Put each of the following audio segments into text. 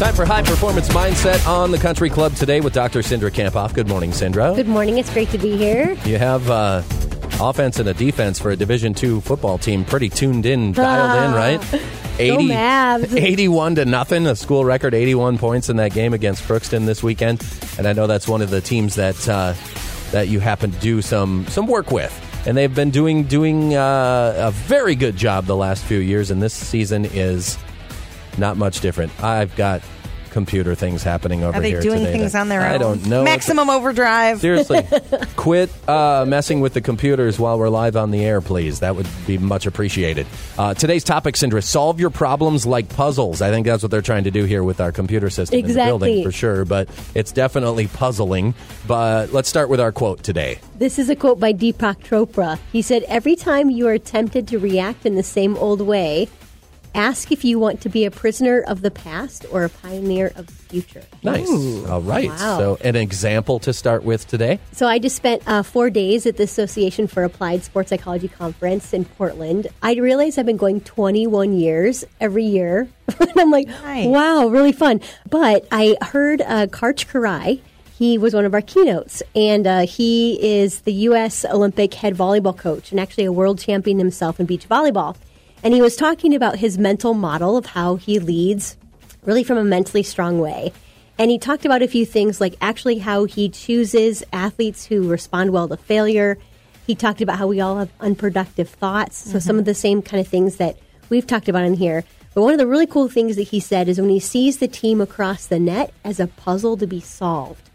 Time for High Performance Mindset on the Country Club today with Dr. Cindra Kamphoff. Good morning, Cindra. Good morning. It's great to be here. You have uh, offense and a defense for a Division two football team pretty tuned in, dialed in, right? 80, Mavs. 81 to nothing, a school record 81 points in that game against Crookston this weekend. And I know that's one of the teams that uh, that you happen to do some some work with. And they've been doing doing uh, a very good job the last few years, and this season is not much different. I've got computer things happening over here. Are they here doing today things that- on their own? I don't know. Maximum overdrive. Seriously, quit uh, messing with the computers while we're live on the air, please. That would be much appreciated. Uh, today's topic, Cindra, solve your problems like puzzles. I think that's what they're trying to do here with our computer system in the Exactly. building for sure, but it's definitely puzzling. But let's start with our quote today. This is a quote by Deepak Chopra. He said, Every time you are tempted to react in the same old way, ask if you want to be a prisoner of the past or a pioneer of the future. Nice. All right. Wow. So, an example to start with today. So I just spent uh, four days at the Association for Applied Sports Psychology conference in Portland. I realized I've been going 21 years every year. and I'm like, Nice. wow, really fun. But I heard uh, Karch Kiraly. He was one of our keynotes, and uh, he is the U.S. Olympic head volleyball coach and actually a world champion himself in beach volleyball. And he was talking about his mental model of how he leads really from a mentally strong way. And he talked about a few things like actually how he chooses athletes who respond well to failure. He talked about how we all have unproductive thoughts. So mm-hmm. some of the same kind of things that we've talked about in here. But one of the really cool things that he said is when he sees the team across the net as a puzzle to be solved.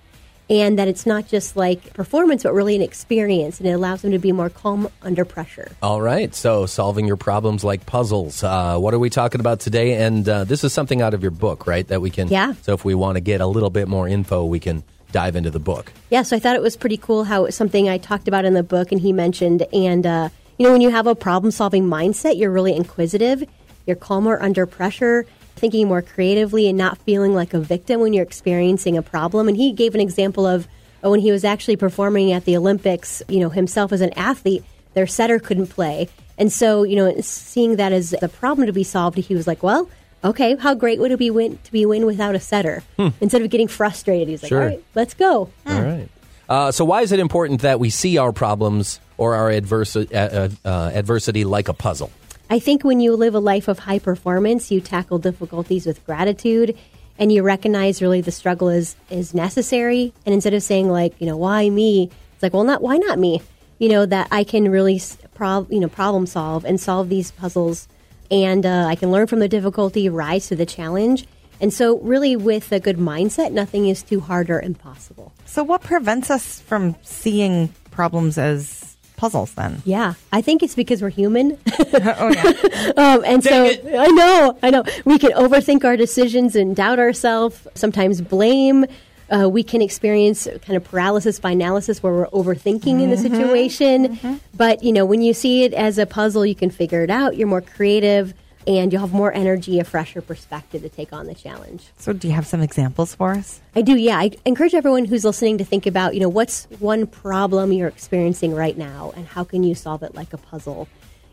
And that it's not just like performance, but really an experience, and it allows them to be more calm under pressure. All right. So, solving your problems like puzzles. Uh, what are we talking about today? And uh, this is something out of your book, right? That we can. Yeah. So, if we want to get a little bit more info, we can dive into the book. Yeah, so I thought it was pretty cool how it was something I talked about in the book and he mentioned. And, uh, you know, when you have a problem solving mindset, you're really inquisitive, you're calmer under pressure, thinking more creatively, and not feeling like a victim when you're experiencing a problem. And he gave an example of uh, when he was actually performing at the Olympics, you know, himself as an athlete, their setter couldn't play. And so, you know, seeing that as a problem to be solved, he was like, well, okay, how great would it be win- to be win without a setter? Instead of getting frustrated, he's like, Sure. all right, let's go. All right. Uh, so, why is it important that we see our problems or our adversi- uh, uh, uh, adversity like a puzzle? I think when you live a life of high performance, you tackle difficulties with gratitude and you recognize really the struggle is is necessary and instead of saying like, you know, why me? It's like, well, not why not me? You know, that I can really prob- you know, problem solve and solve these puzzles and uh, I can learn from the difficulty, rise to the challenge. And so really with a good mindset, nothing is too hard or impossible. So, what prevents us from seeing problems as puzzles then? Yeah, I think it's because we're human. oh, yeah. Um, and so I know, I know, we can overthink our decisions and doubt ourselves. Sometimes blame. Uh, we can experience kind of paralysis by analysis where we're overthinking in the situation. But you know, when you see it as a puzzle, you can figure it out. You're more creative, and you'll have more energy, a fresher perspective to take on the challenge. So, do you have some examples for us? I do, yeah. I encourage everyone who's listening to think about, you know, what's one problem you're experiencing right now and how can you solve it like a puzzle?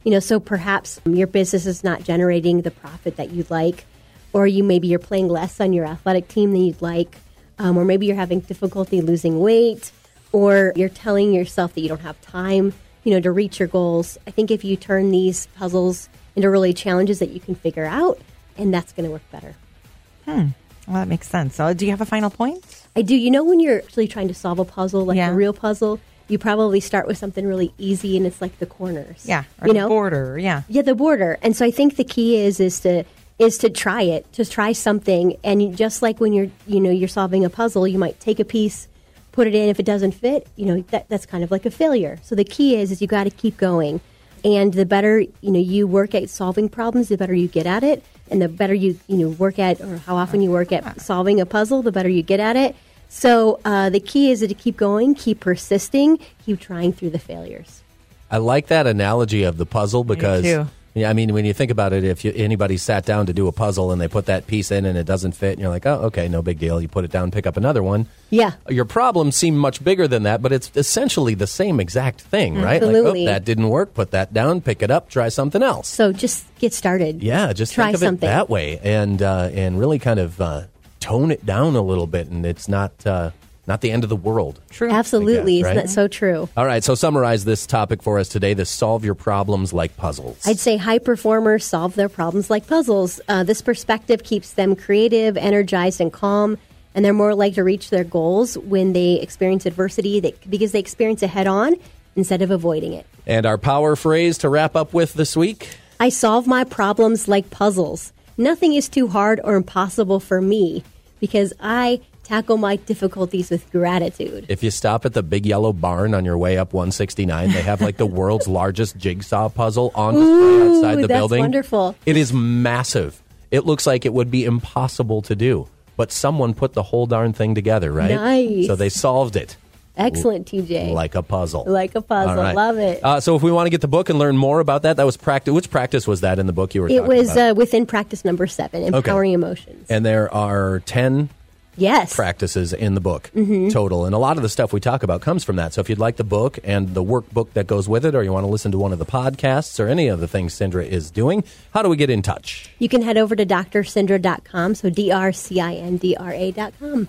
You know, so perhaps your business is not generating the profit that you'd like, or you maybe you're playing less on your athletic team than you'd like, um, or maybe you're having difficulty losing weight, or you're telling yourself that you don't have time, you know, to reach your goals. I think if you turn these puzzles into really challenges that you can figure out, and that's going to work better. Hmm. Well, that makes sense. So, do you have a final point? I do. You know, when you're actually trying to solve a puzzle, like Yeah. a real puzzle, you probably start with something really easy, and it's like the corners. Yeah. Or you the know, border. Yeah. yeah, the border. And so I think the key is is to is to try it, to try something, and you, just like when you're you know you're solving a puzzle, you might take a piece, put it in. If it doesn't fit, you know that that's kind of like a failure. So the key is is you got to keep going. And the better you know you work at solving problems, the better you get at it, and the better you you know work at or how often you work at solving a puzzle, the better you get at it. So uh, the key is to keep going, keep persisting, keep trying through the failures. I like that analogy of the puzzle because too. Yeah, I mean when you think about it, if you, anybody sat down to do a puzzle and they put that piece in and it doesn't fit, and you're like, oh, okay, no big deal. You put it down, pick up another one. Yeah. Your problems seem much bigger than that, but it's essentially the same exact thing, right? Like, Absolutely. oh, that didn't work. Put that down, pick it up, try something else. So just get started. Yeah, just try think of something. it that way, and uh, and really kind of uh, tone it down a little bit, and it's not uh, not the end of the world. True. Absolutely, I guess, isn't that so true? All right, so summarize this topic for us today: the solve your problems like puzzles. I'd say high performers solve their problems like puzzles. Uh, this perspective keeps them creative, energized, and calm, and they're more likely to reach their goals when they experience adversity they, because they experience it head on instead of avoiding it. and our power phrase to wrap up with this week. I solve my problems like puzzles. Nothing is too hard or impossible for me because I tackle my difficulties with gratitude. If you stop at the big yellow barn on your way up 169, they have like the world's largest jigsaw puzzle on display Ooh, outside the that's building. wonderful. It is massive. It looks like it would be impossible to do, but someone put the whole darn thing together, right? Nice. So they solved it Excellent, TJ. like a puzzle. Like a puzzle. Right. Love it. Uh, so if we want to get the book and learn more about that, that was practice. Which practice was that in the book you were it talking was uh, within practice number seven, empowering emotions. and there are 10 yes. practices in the book Mm-hmm. total. And a lot of the stuff we talk about comes from that. So if you'd like the book and the workbook that goes with it, or you want to listen to one of the podcasts or any of the things Cindra is doing, how do we get in touch? You can head over to drcindra.com, so D-R-C-I-N-D-R-A.com.